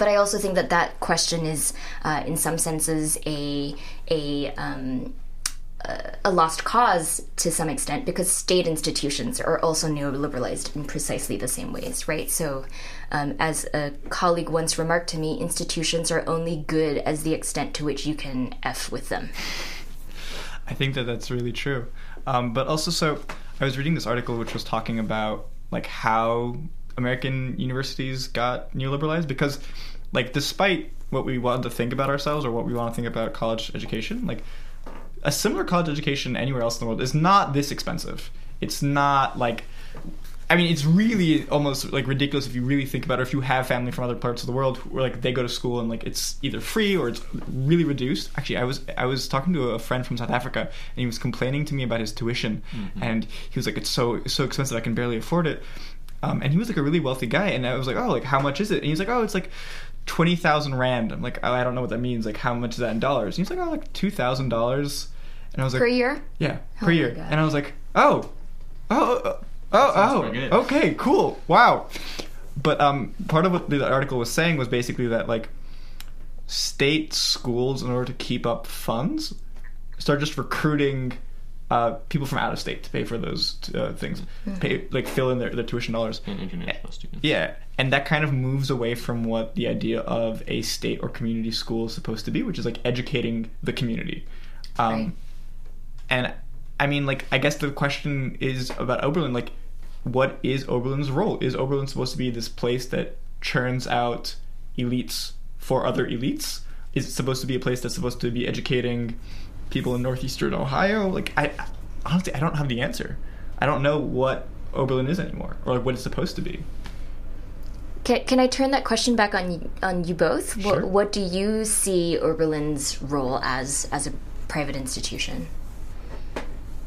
But I also think that that question is, uh, in some senses, a a um, a lost cause to some extent because state institutions are also neoliberalized in precisely the same ways, right? So, um, as a colleague once remarked to me, institutions are only good as the extent to which you can f with them. I think that that's really true. Um, but also, so I was reading this article which was talking about like how American universities got neoliberalized because, like, despite what we want to think about ourselves or what we want to think about college education, like, a similar college education anywhere else in the world is not this expensive. It's not like I mean, it's really almost like ridiculous if you really think about it. Or if you have family from other parts of the world where like they go to school and like it's either free or it's really reduced. Actually, I was I was talking to a friend from South Africa and he was complaining to me about his tuition, mm-hmm. and he was like, "It's so so expensive, I can barely afford it." Um, and he was like a really wealthy guy, and I was like, "Oh, like how much is it?" And he's like, "Oh, it's like." 20,000 rand. I'm like, oh, I don't know what that means. Like, how much is that in dollars? And he's like, oh, like $2,000. And I was like, per year? Yeah, oh per year. And I was like, oh, oh, oh, oh, oh okay, cool, wow. But um, part of what the article was saying was basically that like state schools, in order to keep up funds, start just recruiting uh, people from out of state to pay for those uh, things, mm-hmm. pay like fill in their, their tuition dollars. And international students. Yeah, and that kind of moves away from what the idea of a state or community school is supposed to be, which is like educating the community. Um, right. And I mean, like, I guess the question is about Oberlin. Like, what is Oberlin's role? Is Oberlin supposed to be this place that churns out elites for other elites? Is it supposed to be a place that's supposed to be educating people in northeastern Ohio? Like, I honestly, I don't have the answer. I don't know what Oberlin is anymore, or like what it's supposed to be. Can, can I turn that question back on you, on you both? Sure. What, what do you see Oberlin's role as as a private institution?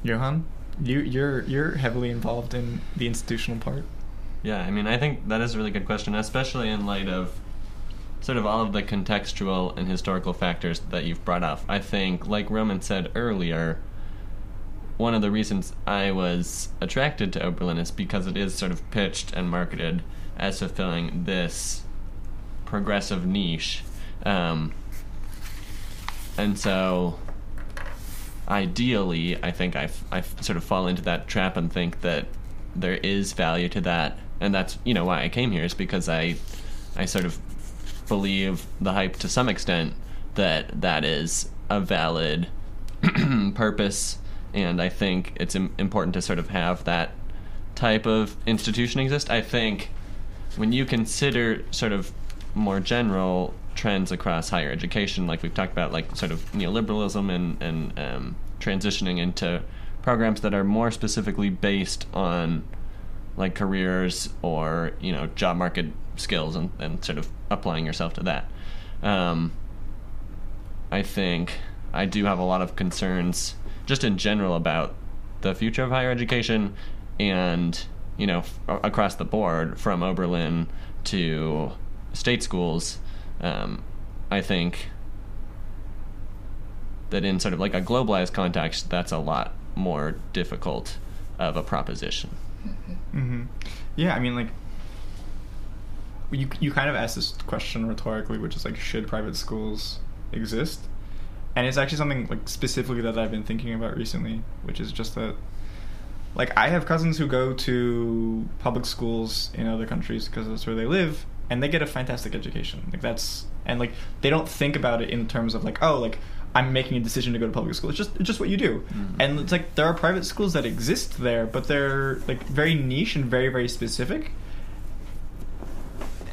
Johan, you you're you're heavily involved in the institutional part. Yeah, I mean, I think that is a really good question, especially in light of sort of all of the contextual and historical factors that you've brought up. I think, like Roman said earlier, one of the reasons I was attracted to Oberlin is because it is sort of pitched and marketed as fulfilling this progressive niche. Um, and so, ideally, I think I've sort of fall into that trap and think that there is value to that. And that's, you know, why I came here is because I, I sort of believe the hype to some extent that that is a valid purpose. And I think it's Im- important to sort of have that type of institution exist. I think when you consider sort of more general trends across higher education, like we've talked about, like sort of neoliberalism and and um, transitioning into programs that are more specifically based on like careers or you know job market skills and, and sort of applying yourself to that. Um, I think I do have a lot of concerns just in general about the future of higher education and you know f- across the board from Oberlin to state schools um, I think that in sort of like a globalized context that's a lot more difficult of a proposition Mm-hmm. Yeah, I mean, like, you you kind of asked this question rhetorically, which is like, should private schools exist? And it's actually something like specifically that I've been thinking about recently, which is just that, like, I have cousins who go to public schools in other countries because that's where they live, and they get a fantastic education. Like that's and like they don't think about it in terms of like, oh, like I'm making a decision to go to public school. It's just it's just what you do. Mm-hmm. And it's like there are private schools that exist there, but they're like very niche and very very specific.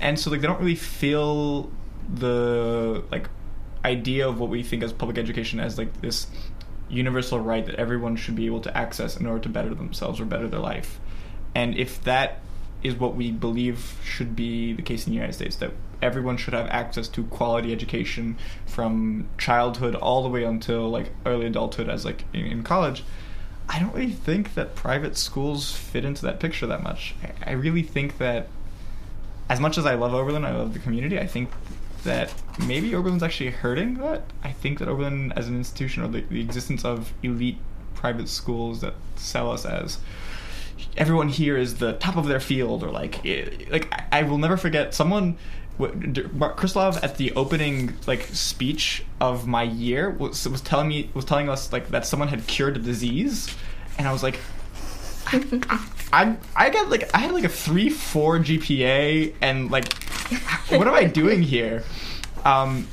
And so like they don't really feel the like idea of what we think as public education as like this universal right that everyone should be able to access in order to better themselves or better their life. And if that is what we believe should be the case in the United States, that everyone should have access to quality education from childhood all the way until like early adulthood as like in, in college, I don't really think that private schools fit into that picture that much. I, I really think that as much as I love Oberlin, I love the community, I think that maybe Oberlin's actually hurting that. I think that Oberlin as an institution or the, the existence of elite private schools that sell us as everyone here is the top of their field or like it, like I, will never forget someone Krislov at the opening like speech of my year was was telling me was telling us like that someone had cured a disease and I was like I I got like I had like a three four GPA and like what am I doing here? Um,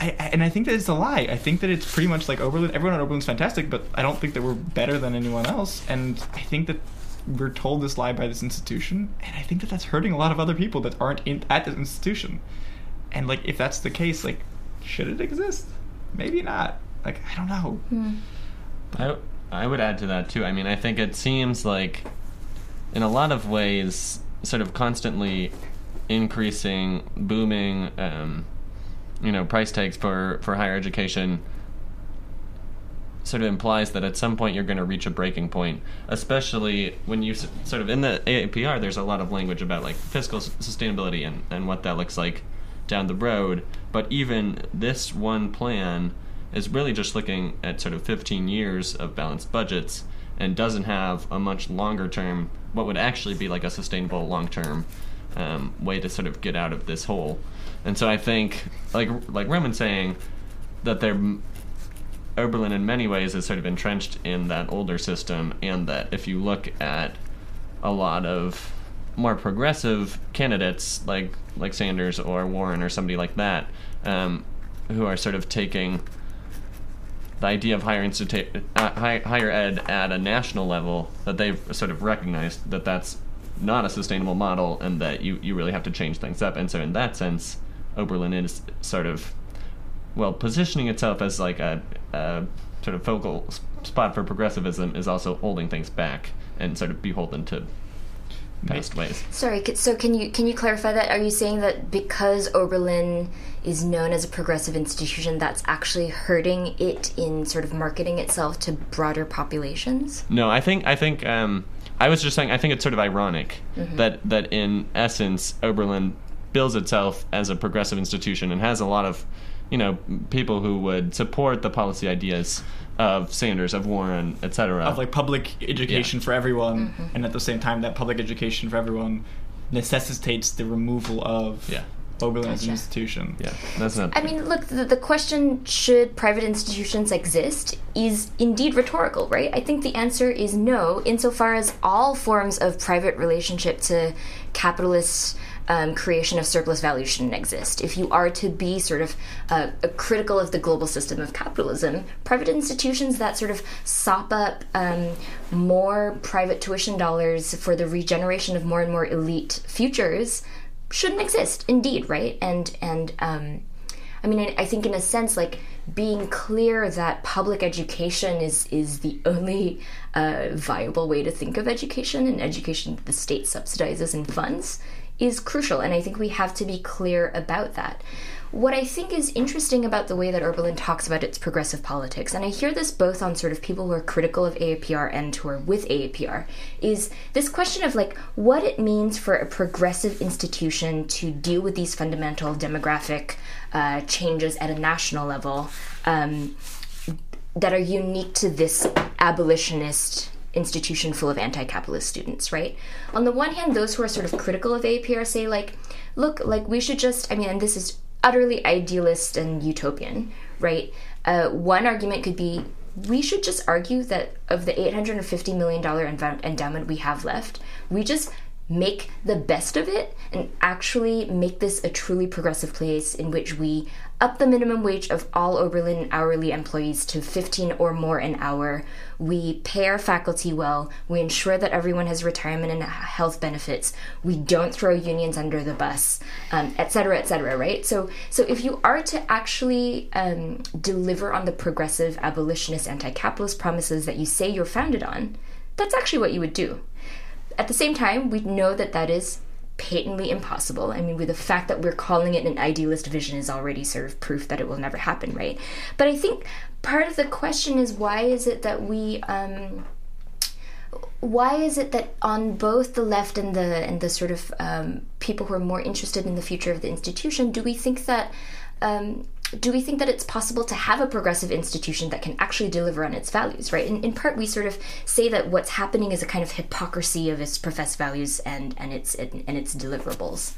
I, I- and I think that it's a lie. I think that it's pretty much like Oberlin. Everyone at Oberlin's fantastic, but I don't think that we're better than anyone else. And I think that we're told this lie by this institution, and I think that that's hurting a lot of other people that aren't in at this institution. And like, if that's the case, like, should it exist? Maybe not. Like, I don't know. I I would add to that too. I mean, I think it seems like, in a lot of ways, sort of constantly increasing, booming, um, you know, price tags for for higher education. Sort of implies that at some point you're going to reach a breaking point, especially when you sort of in the AAPR. There's a lot of language about like fiscal sustainability and and what that looks like down the road. But even this one plan is really just looking at sort of 15 years of balanced budgets and doesn't have a much longer term, what would actually be like a sustainable long term um, way to sort of get out of this hole. And so I think, like like Roman's saying, that they're Oberlin in many ways is sort of entrenched in that older system, and that if you look at a lot of more progressive candidates like like Sanders or Warren or somebody like that, um, who are sort of taking the idea of higher institu- uh, high, higher ed at a national level that they've sort of recognized that that's not a sustainable model and that you, you really have to change things up. And so in that sense, Oberlin is sort of well positioning itself as like a, a sort of focal spot for progressivism is also holding things back and sort of beholden to ways. Sorry, so can you can you clarify that? Are you saying that because Oberlin is known as a progressive institution, that's actually hurting it in sort of marketing itself to broader populations? No, I think I think um, I was just saying I think it's sort of ironic that that in essence Oberlin bills itself as a progressive institution and has a lot of you know people who would support the policy ideas of Sanders, of Warren, etc. of like public education for everyone, mm-hmm. and at the same time, that public education for everyone necessitates the removal of Yeah. Oberlin as an institution. yeah, that's not. I mean, look, the, the question should private institutions exist is indeed rhetorical, right? I think the answer is no, insofar as all forms of private relationship to capitalist um, creation of surplus value shouldn't exist. If you are to be sort of uh, a critical of the global system of capitalism, private institutions that sort of sop up um, more private tuition dollars for the regeneration of more and more elite futures shouldn't exist. Indeed right? And and um i mean I, think in a sense like being clear that public education is is the only uh, viable way to think of education and education that the state subsidizes and funds is crucial. And i think we have to be clear about that what I think is interesting about the way that Oberlin talks about its progressive politics, and I hear this both on sort of people who are critical of AAPR and who are with AAPR, is this question of like what it means for a progressive institution to deal with these fundamental demographic uh, changes at a national level um, that are unique to this abolitionist institution full of anti-capitalist students, right? On the one hand, those who are sort of critical of APR say like, look, like we should just I mean, and this is utterly idealist and utopian, right? Uh, one argument could be we should just argue that of the $850 million env- endowment we have left, we just make the best of it and actually make this a truly progressive place in which we up the minimum wage of all Oberlin hourly employees to 15 or more an hour. We pay our faculty well. We ensure that everyone has retirement and health benefits. We don't throw unions under the bus, um, et cetera, et cetera, right? So, so if you are to actually um, deliver on the progressive abolitionist anti-capitalist promises that you say you're founded on, that's actually what you would do at the same time, we know that that is patently impossible. I mean, with the fact that we're calling it an idealist vision is already sort of proof that it will never happen, right? But I think part of the question is why is it that we um, why is it that on both the left and the and the sort of um, people who are more interested in the future of the institution, do we think that um, do we think that it's possible to have a progressive institution that can actually deliver on its values, right? In, in part, we sort of say that what's happening is a kind of hypocrisy of its professed values and, and, its, and, its deliverables.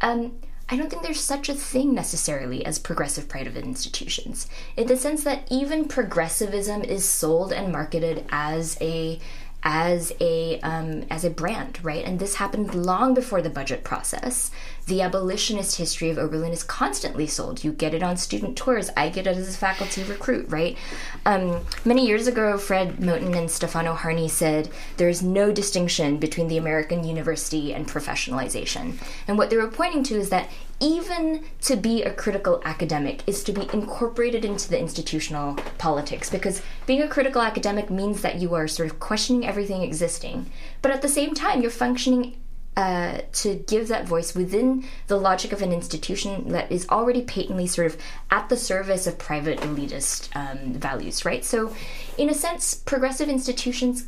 Um, I don't think there's such a thing necessarily as progressive private institutions, in the sense that even progressivism is sold and marketed as a as a um, as a brand, right? And this happened long before the budget process. The abolitionist history of Oberlin is constantly sold. You get it on student tours. I get it as a faculty recruit, right? Um, many years ago, Fred Moten and Stefano Harney said there is no distinction between the American university and professionalization. And what they were pointing to is that even to be a critical academic is to be incorporated into the institutional politics because being a critical academic means that you are sort of questioning everything existing, but at the same time, you're functioning uh, to give that voice within the logic of an institution that is already patently sort of at the service of private elitist um, values, right? So, in a sense, progressive institutions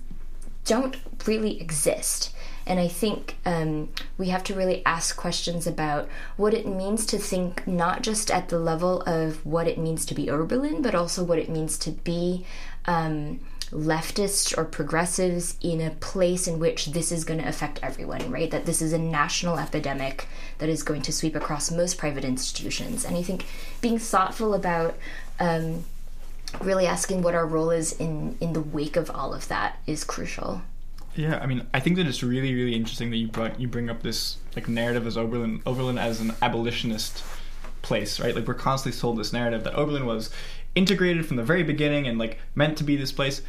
don't really exist. And I think um, we have to really ask questions about what it means to think not just at the level of what it means to be Oberlin, but also what it means to be um, leftists or progressives in a place in which this is going to affect everyone, right? That this is a national epidemic that is going to sweep across most private institutions. And I think being thoughtful about um, really asking what our role is in, in the wake of all of that is crucial. Yeah, I mean, I think that it's really, really interesting that you brought you bring up this like narrative as Oberlin, Oberlin as an abolitionist place, right? Like we're constantly sold this narrative that Oberlin was integrated from the very beginning and like meant to be this place.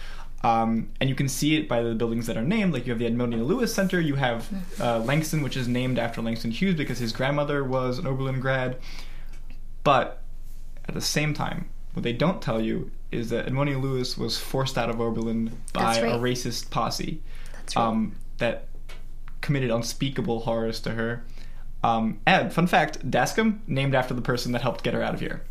Um, and you can see it by the buildings that are named. Like you have the Edmonia Lewis Center, you have uh, Langston, which is named after Langston Hughes because his grandmother was an Oberlin grad. But at the same time, what they don't tell you is that Edmonia Lewis was forced out of Oberlin by right. a racist posse That's right. um, that committed unspeakable horrors to her. Um, and fun fact, Dascomb named after the person that helped get her out of here.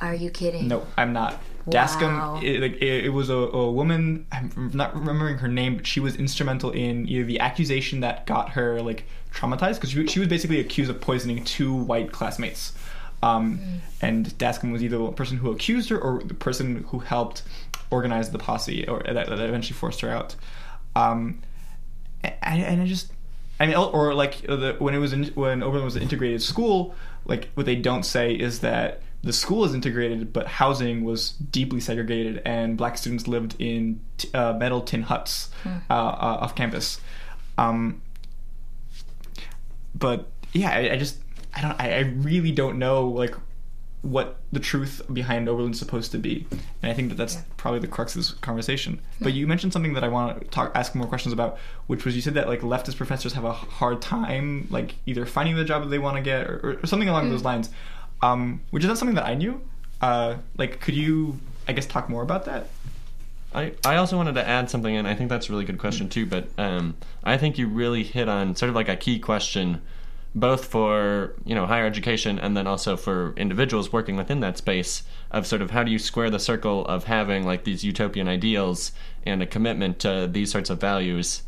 Are you kidding? No, I'm not. Wow. Dascomb, it, like, it, it was a, a woman. I'm not remembering her name, but she was instrumental in either the accusation that got her like traumatized because she, she was basically accused of poisoning two white classmates. Um, Mm. And Dascomb was either the person who accused her or the person who helped organize the posse, or that, that eventually forced her out. Um, and, and I just, I mean, or like uh, the, when it was in, when Oberlin was an integrated school, like what they don't say is that the school is integrated, but housing was deeply segregated, and black students lived in t- uh, metal tin huts uh, uh, off campus. Um, but yeah, I, I just, I don't, I, I really don't know like what the truth behind Oberlin's supposed to be, and I think that that's probably the crux of this conversation. But you mentioned something that I want to talk, ask more questions about, which was you said that like leftist professors have a hard time like either finding the job that they want to get or, or something along those lines, um, which is not something that I knew. Uh, like, could you, I guess, talk more about that? I, I also wanted to add something, and I think that's a really good question too. But um, I think you really hit on sort of like a key question, both for you know higher education and then also for individuals working within that space of sort of how do you square the circle of having like these utopian ideals and a commitment to these sorts of values,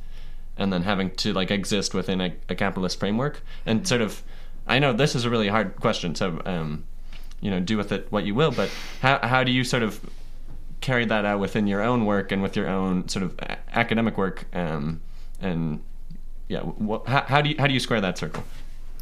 and then having to like exist within a, a capitalist framework and sort of. I know this is a really hard question, so um, you know do with it what you will. But how how do you sort of carry that out within your own work and with your own sort of academic work um, and yeah wh- how, how do you how do you square that circle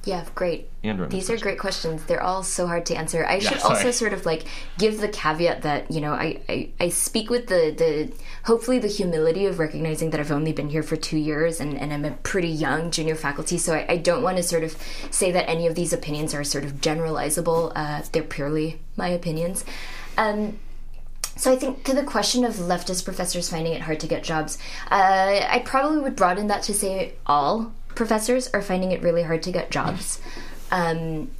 Yeah, great. These are great questions. They're all so hard to answer. I should sorry. also sort of like give the caveat that you know I, I, I speak with the the hopefully the humility of recognizing that I've only been here for two years and, and I'm a pretty young junior faculty. So I, I don't want to sort of say that any of these opinions are sort of generalizable. Uh, they're purely my opinions. Um, so I think to the question of leftist professors finding it hard to get jobs, uh, I probably would broaden that to say all professors are finding it really hard to get jobs. Um,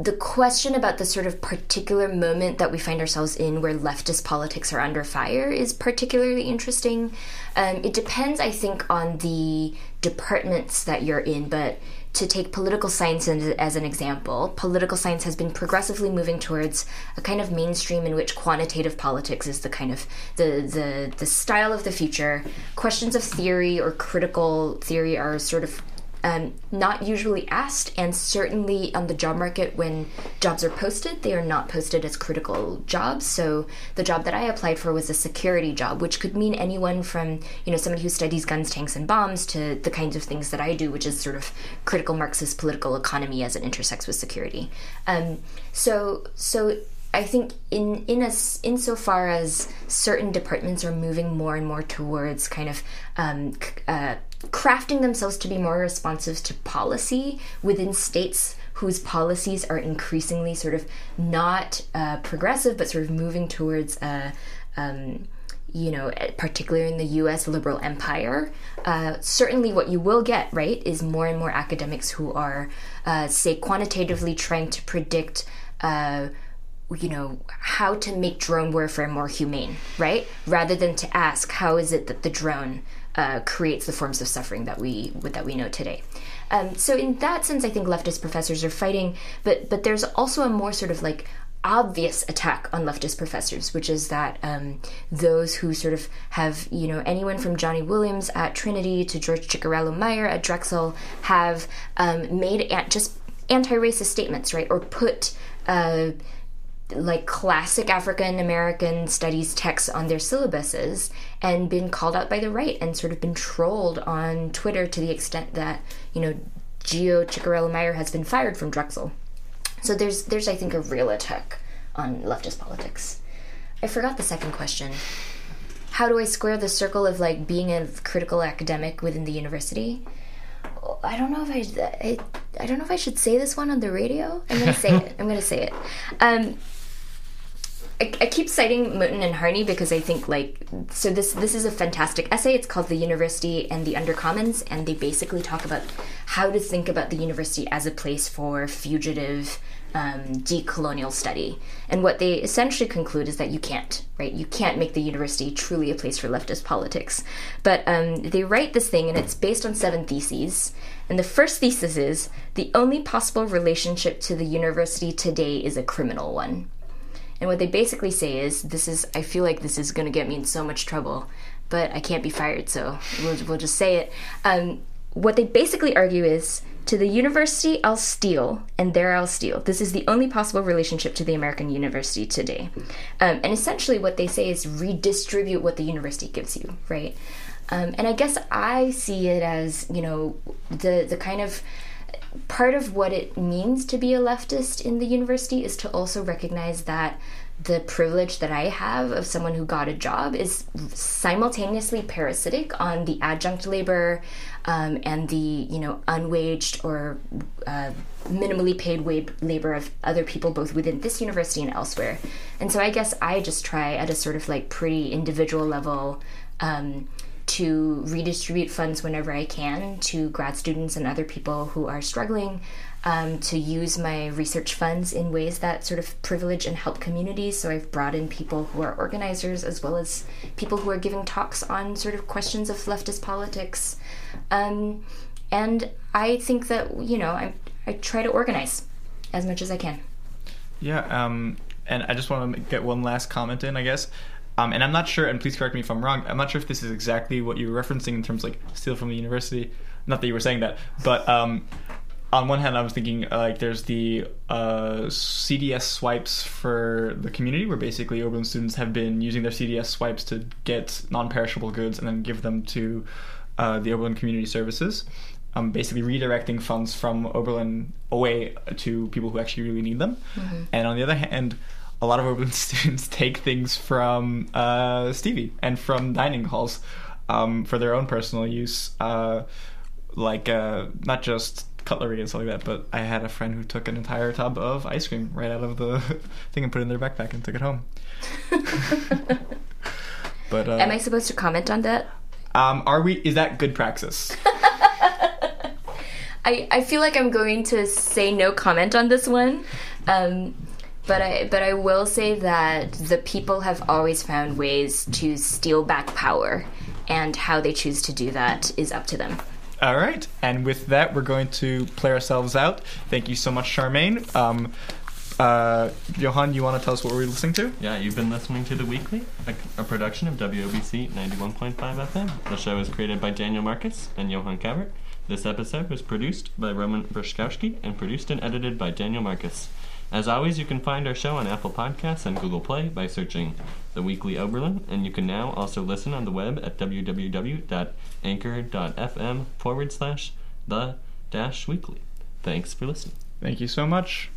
the question about the sort of particular moment that we find ourselves in where leftist politics are under fire is particularly interesting. Um, it depends, I think, on the departments that you're in, but to take political science as, an example, political science has been progressively moving towards a kind of mainstream in which quantitative politics is the kind of the the, the style of the future. Questions of theory or critical theory are sort of um, not usually asked, and certainly on the job market, when jobs are posted, they are not posted as critical jobs. So the job that I applied for was a security job, which could mean anyone from you know somebody who studies guns, tanks, and bombs to the kinds of things that I do, which is sort of critical Marxist political economy as it intersects with security. Um, so so I think in in as insofar as certain departments are moving more and more towards kind of um, uh, crafting themselves to be more responsive to policy within states whose policies are increasingly sort of not uh, progressive, but sort of moving towards. Uh, um, you know, particularly in the US liberal empire, uh, certainly what you will get, right, is more and more academics who are, uh, say, quantitatively trying to predict. Uh, you know how to make drone warfare more humane right rather than to ask how is it that the drone uh, creates the forms of suffering that we that we know today um, so in that sense i think leftist professors are fighting but but there's also a more sort of like obvious attack on leftist professors, which is that um, those who sort of have, you know, anyone from Johnny Williams at Trinity to George Ciccariello Maher at Drexel have um, made an- just anti-racist statements, right, or put. Uh, like classic African American studies texts on their syllabuses and been called out by the right and sort of been trolled on Twitter to the extent that, you know, Gio Ciccariello Maher has been fired from Drexel. So there's there's I think a real attack on leftist politics. I forgot the second question. How do I square the circle of like being a critical academic within the university? I don't know if I, I, I don't know if I should say this one on the radio. I'm gonna say it. I'm gonna say it. Um, I, I keep citing Moten and Harney because I think like so this this is a fantastic essay. It's called "The University and the Undercommons," and they basically talk about how to think about the university as a place for fugitive um, decolonial study. And what they essentially conclude is that you can't, right? You can't make the university truly a place for leftist politics. But um, they write this thing, and it's based on seven theses. And the first thesis is the only possible relationship to the university today is a criminal one. And what they basically say is, this is, I feel like this is going to get me in so much trouble, but I can't be fired, so we'll, we'll just say it. Um, what they basically argue is, to the university, I'll steal, and there I'll steal. This is the only possible relationship to the American university today. Um, and essentially, what they say is redistribute what the university gives you, right? Um, and I guess I see it as, you know, the, the kind of part of what it means to be a leftist in the university is to also recognize that the privilege that I have of someone who got a job is simultaneously parasitic on the adjunct labor um, and the you know unwaged or uh, minimally paid wage labor of other people both within this university and elsewhere. And so I guess I just try at a sort of like pretty individual level. Um, to redistribute funds whenever I can to grad students and other people who are struggling, um, to use my research funds in ways that sort of privilege and help communities. So I've brought in people who are organizers as well as people who are giving talks on sort of questions of leftist politics. Um, and I think that, you know, I, I try to organize as much as I can. Yeah, um, and I just want to get one last comment in, I guess. Um, and I'm not sure, and please correct me if I'm wrong. I'm not sure if this is exactly what you were referencing in terms of like steal from the university. Not that you were saying that, but um, on one hand, I was thinking uh, like there's the uh, CDS swipes for the community, where basically Oberlin students have been using their CDS swipes to get non-perishable goods and then give them to uh, the Oberlin Community Services. Um, basically redirecting funds from Oberlin away to people who actually really need them. Mm-hmm. And on the other hand, a lot of Oberlin students take things from uh, Stevie and from dining halls um, for their own personal use, uh, like uh, not just cutlery and stuff like that. But I had a friend who took an entire tub of ice cream right out of the thing and put it in their backpack and took it home. but uh, am I supposed to comment on that? Um, are we? Is that good praxis? I, I feel like I'm going to say no comment on this one. Um, but I but I will say that the people have always found ways to steal back power, and how they choose to do that is up to them. All right, and with that, we're going to play ourselves out. Thank you so much, Charmaine. Um, uh, Johan, you want to tell us what we're listening to? Yeah, you've been listening to The Weekly, a, a production of WOBC 91.5 FM. The show is created by Daniel Marcus and Johan Cavert. This episode was produced by Roman Bruszkowski and produced and edited by Daniel Marcus. As always, you can find our show on Apple Podcasts and Google Play by searching The Weekly Oberlin, and you can now also listen on the web at www.anchor.fm forward slash the dash weekly. Thanks for listening. Thank you so much.